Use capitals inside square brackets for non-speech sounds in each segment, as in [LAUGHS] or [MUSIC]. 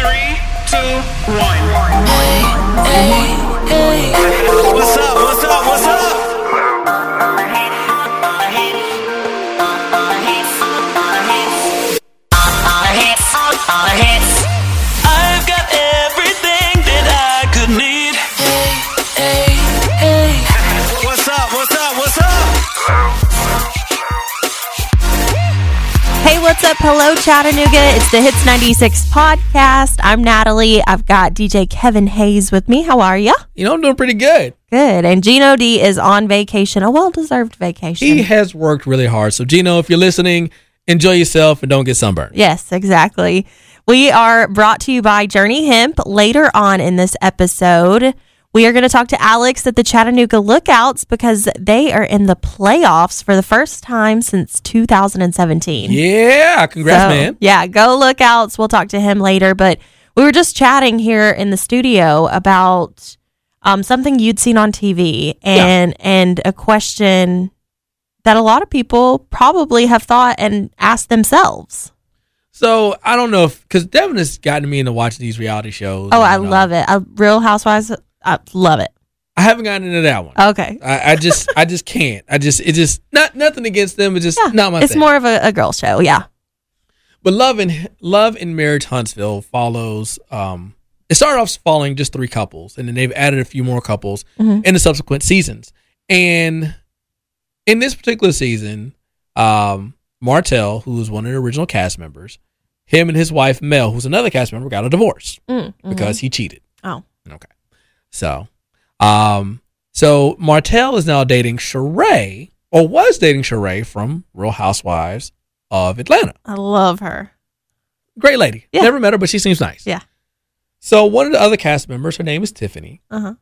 Three, two, one. What's Hello, Chattanooga. It's the Hits 96 podcast. I'm Natalie. I've got DJ Kevin Hayes with me. How are you? You know, I'm doing pretty good. Good. And Gino D is on vacation, a well deserved vacation. He has worked really hard. So, Gino, if you're listening, enjoy yourself and don't get sunburned. Yes, exactly. We are brought to you by Journey Hemp. Later on in this episode, we are going to talk to Alex at the Chattanooga Lookouts because they are in the playoffs for the first time since 2017. Yeah, congrats, So, man. Yeah, go lookouts. We'll talk to him later. But we were just chatting here in the studio about um, something you'd seen on TV and and a question that a lot of people probably have thought and asked themselves. So, I don't know if, because Devin has gotten me into watching these reality shows. Oh, I and, uh, love it. Uh, Real Housewives, I love it. I haven't gotten into that one. Okay. I, I just, I just can't. I just, it just, not nothing against them. It's just Yeah, not my it's thing. more of a, a girl show. Yeah. But Love and Love and Marriage Huntsville follows. Um, it started off following just three couples, and then they've added a few more couples Mhm. in the subsequent seasons. And in this particular season, um, Martell, who was one of the original cast members, him and his wife Mel, who's another cast member, got a divorce Mm, mhm. because he cheated. Oh. Okay. So, um, so Martell is now dating Sheree, or was dating Sheree from Real Housewives of Atlanta I love her. great lady. Yeah. Never met her, but she seems nice. Yeah. So one of the other cast members, her name is Tiffany. Uh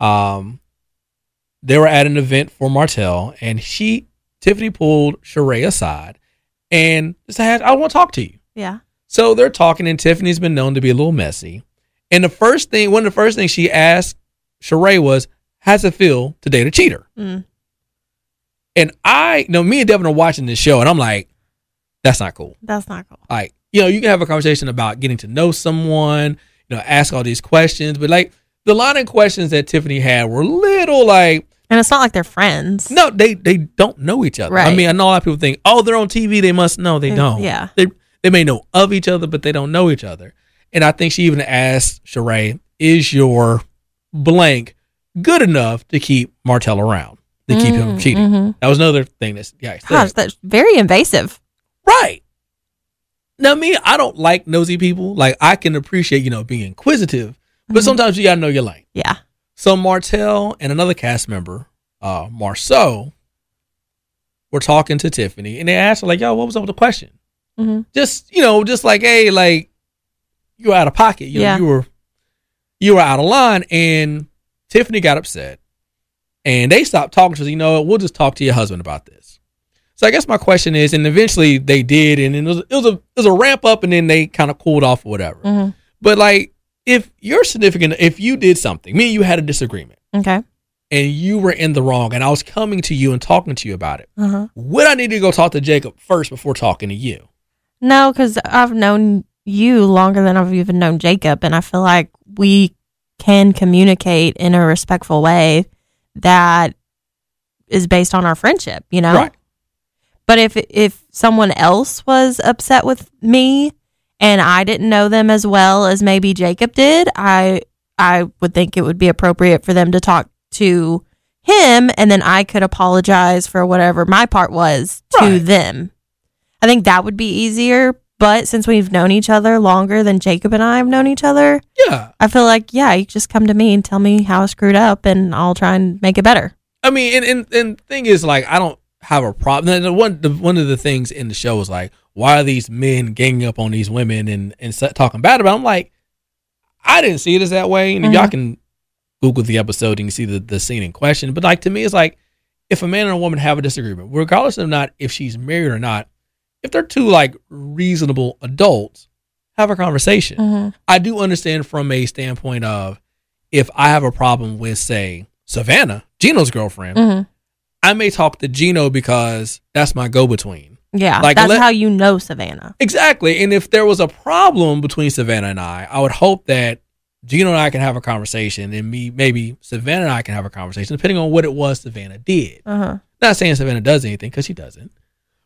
huh. Um, they were at an event for Martell, and she Tiffany pulled Sheree aside and said, "I want to talk to you." Yeah. So they're talking, and Tiffany's been known to be a little messy. And the first thing, one of the first things she asked Sheree was, "How's it feel to date a cheater?" Mm. And I, you know, me and Devin are watching this show, and I'm like, "That's not cool." That's not cool. like you know you can have a conversation about getting to know someone you know ask all these questions but like the line of questions that tiffany had were little like And it's not like they're friends. no they they don't know each other i mean i know a lot of people think oh they're on tv they must know they Mm, don't yeah. they, they may know of each other but they don't know each other and i think she even asked Sheree, is your blank good enough to keep martell around to keep him from Mm, cheating mhm. that was another thing that's yeah. Gosh, that's very invasive. Right. Now, me, I don't like nosy people. Like, I can appreciate, you know, being inquisitive, but Mhm. sometimes you gotta know your lane. Yeah. So, Martell and another cast member, uh, Marsau, were talking to Tiffany, and they asked her, like, yo, what was up with the question? hmm Just, you know, just like, hey, like, you were out of pocket. You, know, Yeah. you were, you were out of line. And Tiffany got upset, and they stopped talking. She said, you know what, we'll just talk to your husband about this. So I guess my question is, and eventually they did, and it was, it was a it was a ramp up, and then they kind of cooled off or whatever. hmm But like, if you're significant, if you did something, me and you had a disagreement, Okay. and you were in the wrong, and I was coming to you and talking to you about it, Uh-huh. would I need to go talk to Jacob first before talking to you? No, because I've known you longer than I've even known Jacob, and I feel like we can communicate in a respectful way that is based on our friendship. You know. Right. But if if someone else was upset with me and I didn't know them as well as maybe Jacob did, I I would think it would be appropriate for them to talk to him and then I could apologize for whatever my part was to Right. them. I think that would be easier, but since we've known each other longer than Jacob and I have known each other, Yeah. I feel like yeah, you just come to me and tell me how I screwed up and I'll try and make it better. I mean, and and and thing is, like, I don't have a problem. And the one the, one of the things in the show is like, why are these men ganging up on these women and and talking bad about? Them? I'm like, I didn't see it as that way. And if y'all Mhm. can Google the episode, and you can see the the scene in question. But like to me, it's like if a man and a woman have a disagreement, regardless of not if she's married or not, if they're two like reasonable adults, have a conversation. Mhm. I do understand from a standpoint of if I have a problem with, say, Savannah, Gino's girlfriend, Mhm. I may talk to Gino because that's my go between. Yeah, Like, that's let- how you know Savannah. Exactly. And if there was a problem between Savannah and I, I would hope that Gino and I can have a conversation and me maybe Savannah and I can have a conversation, depending on what it was Savannah did. Uh huh. Not saying Savannah does anything because she doesn't.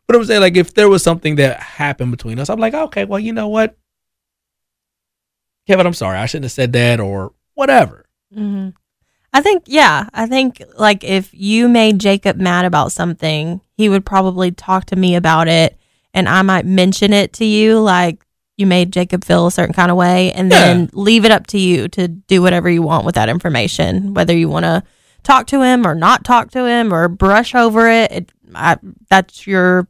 But I'm saying like if there was something that happened between us, I'm like, okay, well, you know what? Kevin, I'm sorry. I shouldn't have said that or whatever. hmm I think, yeah, I think like if you made Jacob mad about something, he would probably talk to me about it, and I might mention it to you, like you made Jacob feel a certain kind of way, and then Yeah. leave it up to you to do whatever you want with that information, whether you want to talk to him or not talk to him or brush over it. it I, that's your,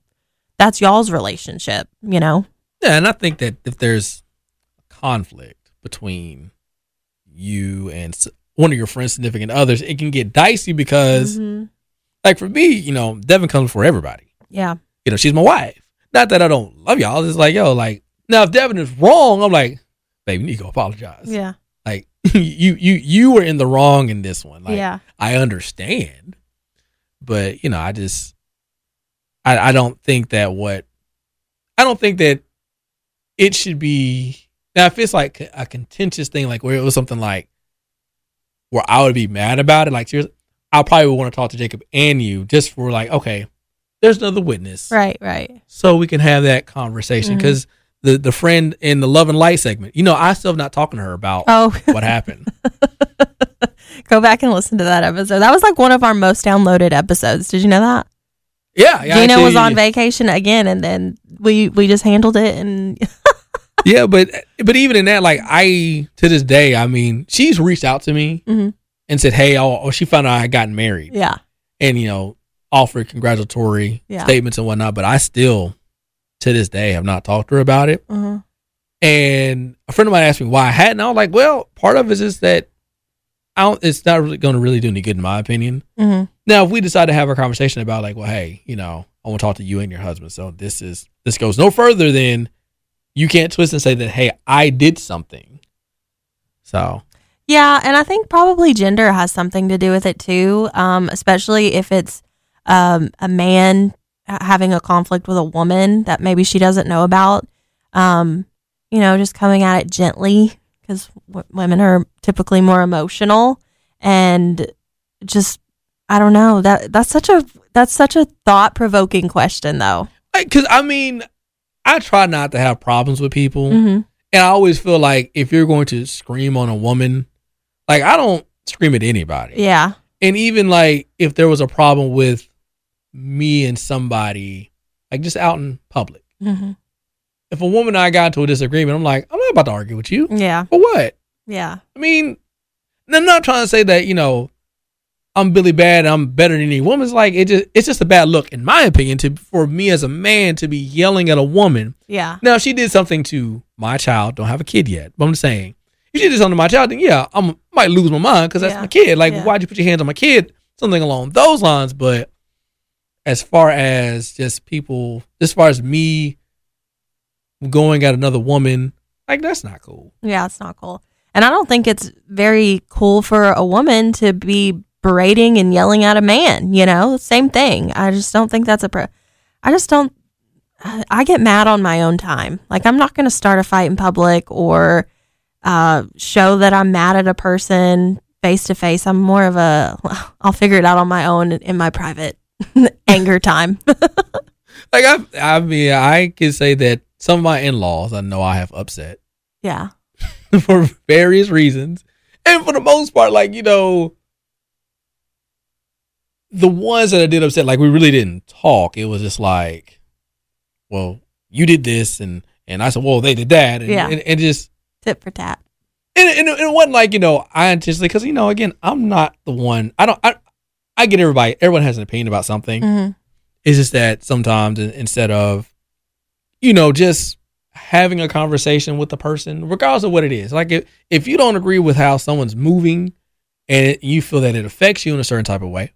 that's y'all's relationship, you know. Yeah, and I think that if there's a conflict between you and one of your friends' significant others, it can get dicey because, Mhm. like for me, you know, Devin comes for everybody. Yeah, You know, she's my wife. Not that I don't love y'all. It's like, yo, like now if Devin is wrong, I'm like, baby, you need to go apologize. yeah, Like [LAUGHS] you, you, you were in the wrong in this one. Like yeah. I understand, but you know, I just, I, I don't think that what, I don't think that it should be now. If it's like a contentious thing, like where it was something like where I would be mad about it, like seriously, I probably would want to talk to Jacob and you just for like, okay, there's another witness, Right, right. so we can have that conversation mm-hmm. because. The, the friend in the love and light segment, you know, I still have not talking to her about Oh, what happened. [LAUGHS] go back and listen to that episode. That was like one of our most downloaded episodes. Did you know that? Yeah, yeah. Gino was on vacation again, and then we we just handled it, and [LAUGHS] yeah, but but even in that, like I to this day, I mean, she's reached out to me Mhm. and said, "Hey," oh, she found out I had gotten married, yeah, and you know, offered congratulatory Yeah. statements and whatnot. But I still, to this day, have not talked to her about it. uh And a friend of mine asked me why I hadn't. I was like, "Well, part of it is just that I don't. It's not really going to really do any good, in my opinion." hmm Now, if we decide to have a conversation about like, well, hey, you know, I want to talk to you and your husband, so this is this goes no further than you can't twist and say that, hey, I did something. So yeah, and I think probably gender has something to do with it too, um, especially if it's um, a man having a conflict with a woman that maybe she doesn't know about. Um, you know, just coming at it gently because w- women are typically more emotional and just I don't know that that's such a that's such a thought provoking question though. because I mean, I try not to have problems with people, Mm-hmm. and I always feel like if you're going to scream on a woman, like I don't scream at anybody, Yeah. and even like if there was a problem with me and somebody, like just out in public. Mm-hmm. If a woman and I got into a disagreement, I'm like, I'm not about to argue with you. Yeah. For what? Yeah. I mean, I'm not trying to say that, you know, I'm Billy Bad, I'm better than any woman. It's like it just it's just a bad look, in my opinion, to for me as a man to be yelling at a woman. Yeah. Now, if she did something to my child, don't have a kid yet, but I'm just saying, if she did something to my child, then yeah, I am might lose my mind because that's Yeah. my kid. Like, Yeah. why'd you put your hands on my kid? Something along those lines. But as far as just people, as far as me going at another woman, like that's not cool. Yeah, it's not cool. And I don't think it's very cool for a woman to be berating and yelling at a man, you know? Same thing. I just don't think that's a pro. I just don't I get mad on my own time. Like I'm not going to start a fight in public or uh show that I'm mad at a person face to face. I'm more of a [LAUGHS] I'll figure it out on my own in my private [LAUGHS] anger time. [LAUGHS] Like I, I mean, I can say that some of my in-laws I know I have upset yeah. for various reasons, and for the most part, like you know, the ones that I did upset, like we really didn't talk. It was just like, well, you did this, and and I said, well, they did that, and Yeah. and, and just Tit for tat. and, and, and it wasn't like you know I intentionally because you know again I'm not the one I don't I I get everybody everyone has an opinion about something. hmm It's just that sometimes instead of, you know, just having a conversation with the person, regardless of what it is, like if, if you don't agree with how someone's moving and it, you feel that it affects you in a certain type of way,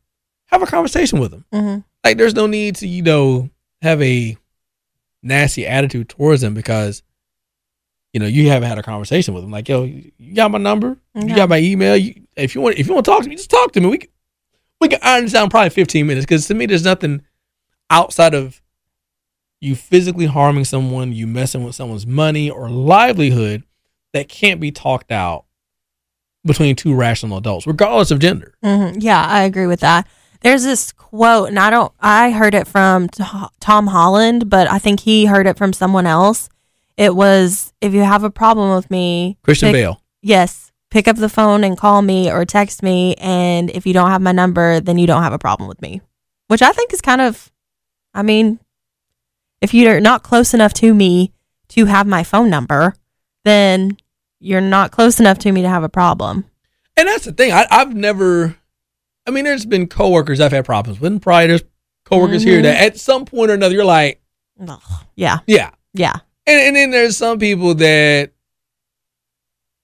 have a conversation with them. hmm Like there's no need to, you know, have a nasty attitude towards them because, you know, you haven't had a conversation with them. Like, yo, you got my number, you got my email. You, if you want, if you want to talk to me, just talk to me. We can, we can iron this out probably 15 minutes because to me, there's nothing outside of you physically harming someone, you messing with someone's money or livelihood that can't be talked out between two rational adults, regardless of gender. hmm Yeah, I agree with that. There's this quote, and I don't, I heard it from Tom Holland, but I think he heard it from someone else. It was, if you have a problem with me, Christian pick- Bale. Yes, pick up the phone and call me or text me. And if you don't have my number, then you don't have a problem with me, which I think is kind of, I mean, if you're not close enough to me to have my phone number, then you're not close enough to me to have a problem. And that's the thing. I, I've never. I mean, there's been coworkers I've had problems with. And probably there's coworkers here Mhm. that at some point or another you're like, Ugh. Yeah, yeah. yeah. And, and then there's some people that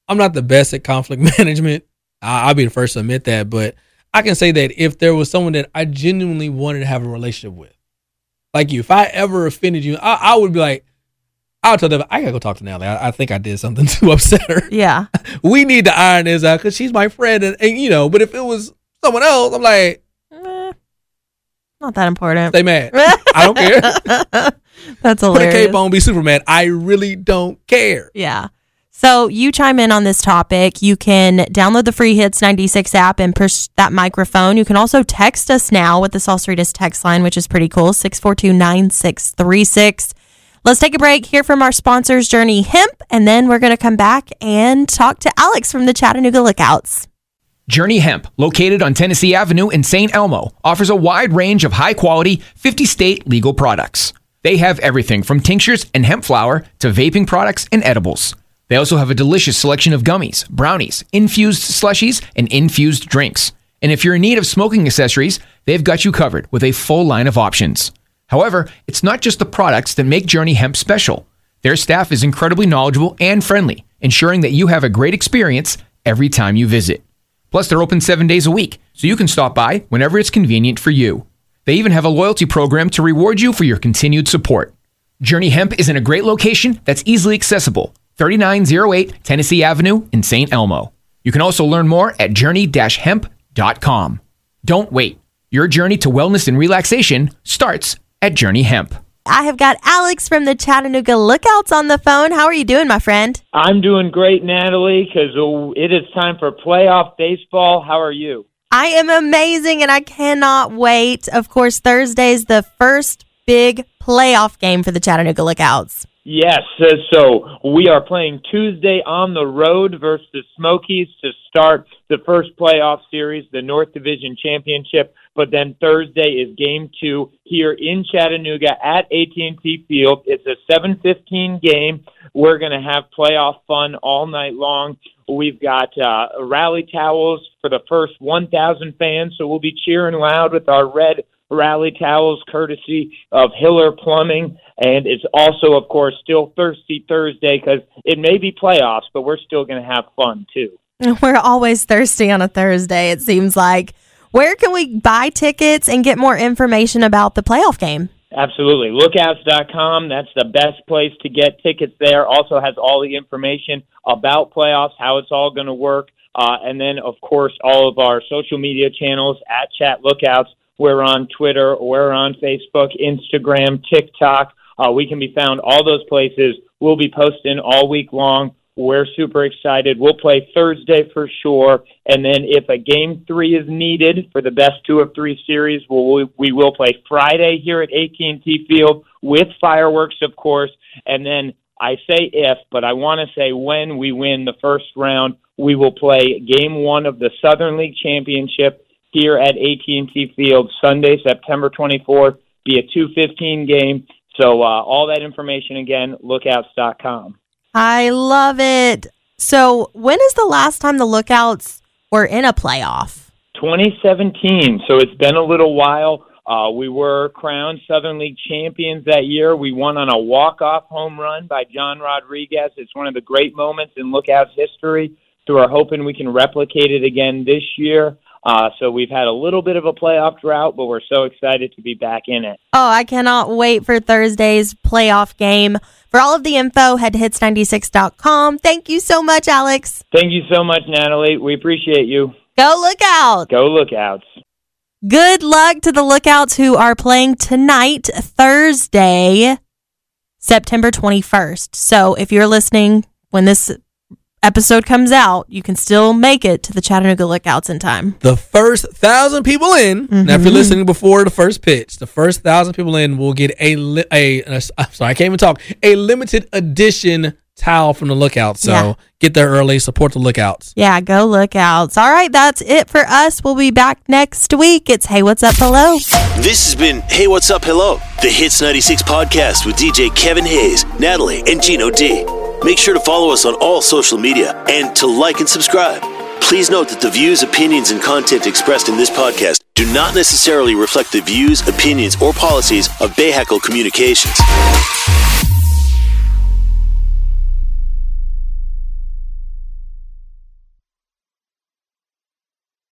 I'm not the best at conflict [LAUGHS] management. I, I'll be the first to admit that. But I can say that if there was someone that I genuinely wanted to have a relationship with, like you, if I ever offended you, I, I would be like, I'll tell them, I gotta go talk to Natalie. I, I think I did something [LAUGHS] to upset her. Yeah. [LAUGHS] We need to iron this out because she's my friend. And, and, you know, but if it was someone else, I'm like, Eh, not that important. stay mad. I don't care. [LAUGHS] That's Put a hilarious. cape on, be Superman. I really don't care. Yeah. So you chime in on this topic. You can download the free Hits 96 app and push that microphone. You can also text us now with the Salsaritas text line, which is pretty cool 642 9636. Let's take a break, hear from our sponsors, Journey Hemp, and then we're going to come back and talk to Alex from the Chattanooga Lookouts. Journey Hemp, located on Tennessee Avenue in St. Elmo, offers a wide range of high quality, 50 state legal products. They have everything from tinctures and hemp flower to vaping products and edibles. They also have a delicious selection of gummies, brownies, infused slushies, and infused drinks. And if you're in need of smoking accessories, they've got you covered with a full line of options. However, it's not just the products that make Journey Hemp special. Their staff is incredibly knowledgeable and friendly, ensuring that you have a great experience every time you visit. Plus, they're open seven days a week, so you can stop by whenever it's convenient for you. They even have a loyalty program to reward you for your continued support. Journey Hemp is in a great location that's easily accessible 3908 Tennessee Avenue in St. Elmo. You can also learn more at journey hemp.com. Don't wait. Your journey to wellness and relaxation starts at Journey Hemp. I have got Alex from the Chattanooga Lookouts on the phone. How are you doing, my friend? I'm doing great, Natalie, because oh, it is time for playoff baseball. How are you? I am amazing and I cannot wait. Of course, Thursday is the first big playoff game for the Chattanooga Lookouts. Yes, so we are playing Tuesday on the road versus the Smokies to start the first playoff series, the North Division Championship. But then Thursday is Game Two here in Chattanooga at AT&T Field. It's a 7:15 game. We're going to have playoff fun all night long. We've got uh, rally towels for the first 1,000 fans, so we'll be cheering loud with our red rally towels courtesy of Hiller Plumbing. And it's also, of course, still Thirsty Thursday because it may be playoffs, but we're still going to have fun too. [LAUGHS] We're always thirsty on a Thursday, it seems like. Where can we buy tickets and get more information about the playoff game? Absolutely. Lookouts.com. That's the best place to get tickets there. Also has all the information about playoffs, how it's all going to work. Uh, and then, of course, all of our social media channels at Chat Lookouts. We're on Twitter, we're on Facebook, Instagram, TikTok. Uh, we can be found all those places. We'll be posting all week long. We're super excited. We'll play Thursday for sure, and then if a game three is needed for the best two of three series, we'll, we will play Friday here at AT&T Field with fireworks, of course. And then I say if, but I want to say when we win the first round, we will play Game One of the Southern League Championship here at AT&T Field Sunday, September 24th. Be a 2:15 game. So uh, all that information again, lookouts.com. I love it. So, when is the last time the Lookouts were in a playoff? 2017. So it's been a little while. Uh, we were crowned Southern League champions that year. We won on a walk-off home run by John Rodriguez. It's one of the great moments in Lookouts history. So we're hoping we can replicate it again this year. Uh, so we've had a little bit of a playoff drought, but we're so excited to be back in it. Oh, I cannot wait for Thursday's playoff game. For all of the info, head to hits96.com. Thank you so much, Alex. Thank you so much, Natalie. We appreciate you. Go Lookouts. Go Lookouts. Good luck to the Lookouts who are playing tonight, Thursday, September 21st. So if you're listening when this episode comes out, you can still make it to the Chattanooga Lookouts in time. The first thousand people in. Now, if you're mm-hmm. listening before the first pitch, the first thousand people in will get a li- a. a I'm sorry, I can't even talk. A limited edition towel from the Lookout. So Yeah. get there early. Support the Lookouts. Yeah, go Lookouts. All right, that's it for us. We'll be back next week. It's Hey, What's Up, Hello. This has been Hey What's Up Hello, the Hits 96 podcast with DJ Kevin Hayes, Natalie, and Gino D. Make sure to follow us on all social media and to like and subscribe. Please note that the views, opinions, and content expressed in this podcast do not necessarily reflect the views, opinions, or policies of Bahakel Communications.